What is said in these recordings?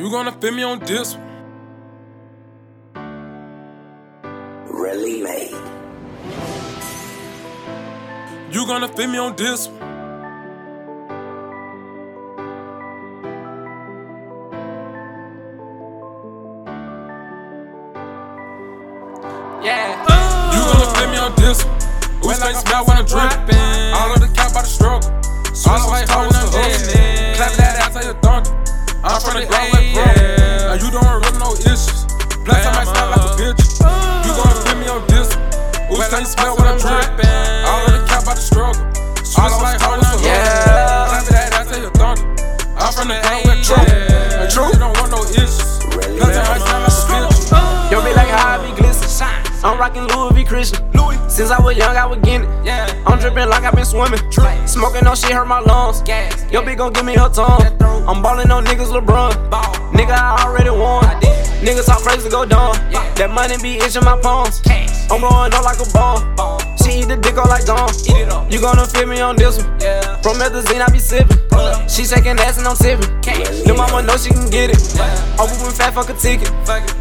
You gonna feel me on this one? Really made. You gonna feel me on this one? Yeah. You gonna feel me on this one? Who stay smell when I'm drippin'? All of the cap by the struggle. All the white hoes the hustle. Clap that ass like a donkey. I'm from the ground like pro. Now you don't really no issues. Plus I might sound like a uh-huh. bitch. You gonna feel me on this one? Who stay smell when I'm drippin'? Of the cap by the struggle. All the white hoes the hustle. Yeah. Clap that ass like a. I'm from the ground like pro. I'm rockin' Louis V. Christian. Louis. Since I was young, I was getting it. Yeah. I'm drippin' like I been swimming. Smoking on shit hurt my lungs. Gas. Yo, bitch gon' give me her tongue. I'm ballin' on niggas LeBron. Nigga, I already won. I did. Niggas talk crazy, go dumb. That money be itching my palms. I'm blowing up like a bomb. She eat the dick all like gone. You gonna feel me on this one. Promethazine, I be sippin'. She shaking ass and I'm tippin'. Lil' mama know she can get it. I'm moving oh, fat, fuck a ticket.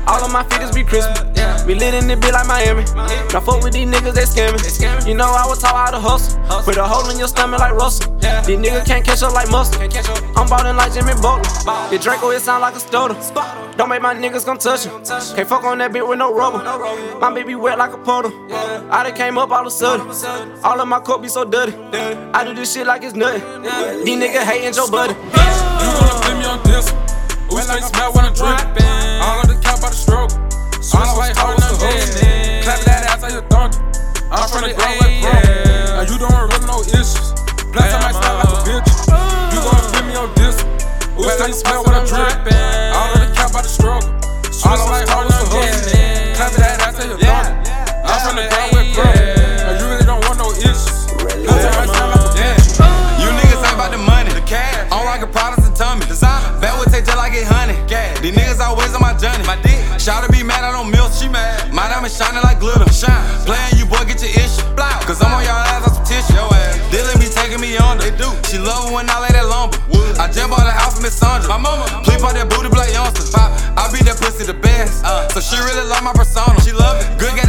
All of my feeders be crispy. We lit in the bit like Miami. Now fuck with these niggas, they scamming. You know I was taught how to hustle. Put a hole in your stomach like Russell. These niggas can't catch up like muscle. I'm ballin' like Jimmy Butler. The Draco, it sound like a stutter. Don't make my niggas come touch him. Can't fuck on that bitch with no rubber. My baby wet like a puddle. I done came up all of a sudden. All of my coat be so dirty. I do this shit like it's nothing. These niggas hating Joe Buddy. You gonna feel me on this one? Who stay smell when I'm drippin'? All of the cap by the struggle. All the white hoes the hustle. Clap that ass like a donkey. I'm from the ground like pro. Now you don't really no issues. Plus I might sound like a bitch. You gonna uh. feel me on this one? Who stay smell when I'm drippin'? The cap by the struggle. All the white hoes the hustle. Clap that ass like a donkey. I'm from the ground like pro. Now you really don't want no issues. Plus I might sound like a bitch. You niggas ain't about the money. The cash. I'm rockin' products and tummy. Designer. That would take just like it honey. Gas. These niggas always on my journey. My dick. Shout to be mad, I don't milk. She mad. My diamond shining like glitter. Shine. Playin' you boy, get your issue. Blow. Cause I'm on y'all They do. She love it when I lay that lumber. I jump on the house from Miss Sandra. My mama. Please pop that booty black youngster. Pop. I beat that pussy the best. Uh. So she really love my persona. She love it. Good got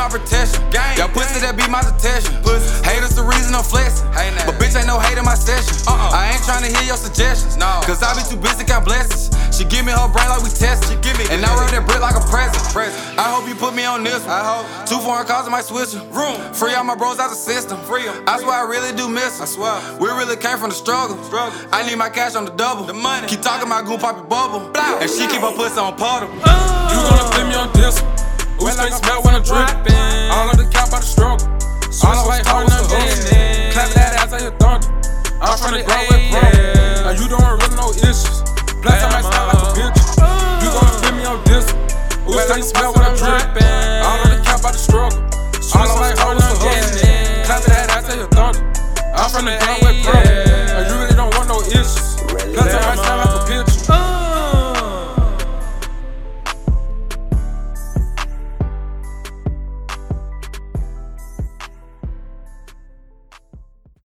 my protection. Gang. Y'all pussy that be my detection. Pussy. Haters the reason I'm flexing. Hey, but bitch ain't no hate in my session. Uh-uh. I ain't tryna hear your suggestions. No. Cause I be too busy count blessings. She give me her brain like we testing. She give me and I wrote that brick like a present. present. I hope you put me on this one. I hope. Two foreign cars in my switcher. Room. Free all my bros out the system. Free 'em. I swear I really do miss 'em. I swear. We really came from the struggle. struggle. I need my cash on the double. The money. Keep talking my goon poppy bubble. Blow. And she keep her pussy on puddle. You gonna feel me on this one? Who stay smell when I'm drippin'? I'm from the ground like pro. Now you don't really no issues. Plus I might sound like a bitch. You gonna feel uh. me on this one? Who stay smell when I'm drippin'? All of the cap by the struggle. All the white hoes the hustle. Clap that ass like a donkey. I'm from the ground like pro.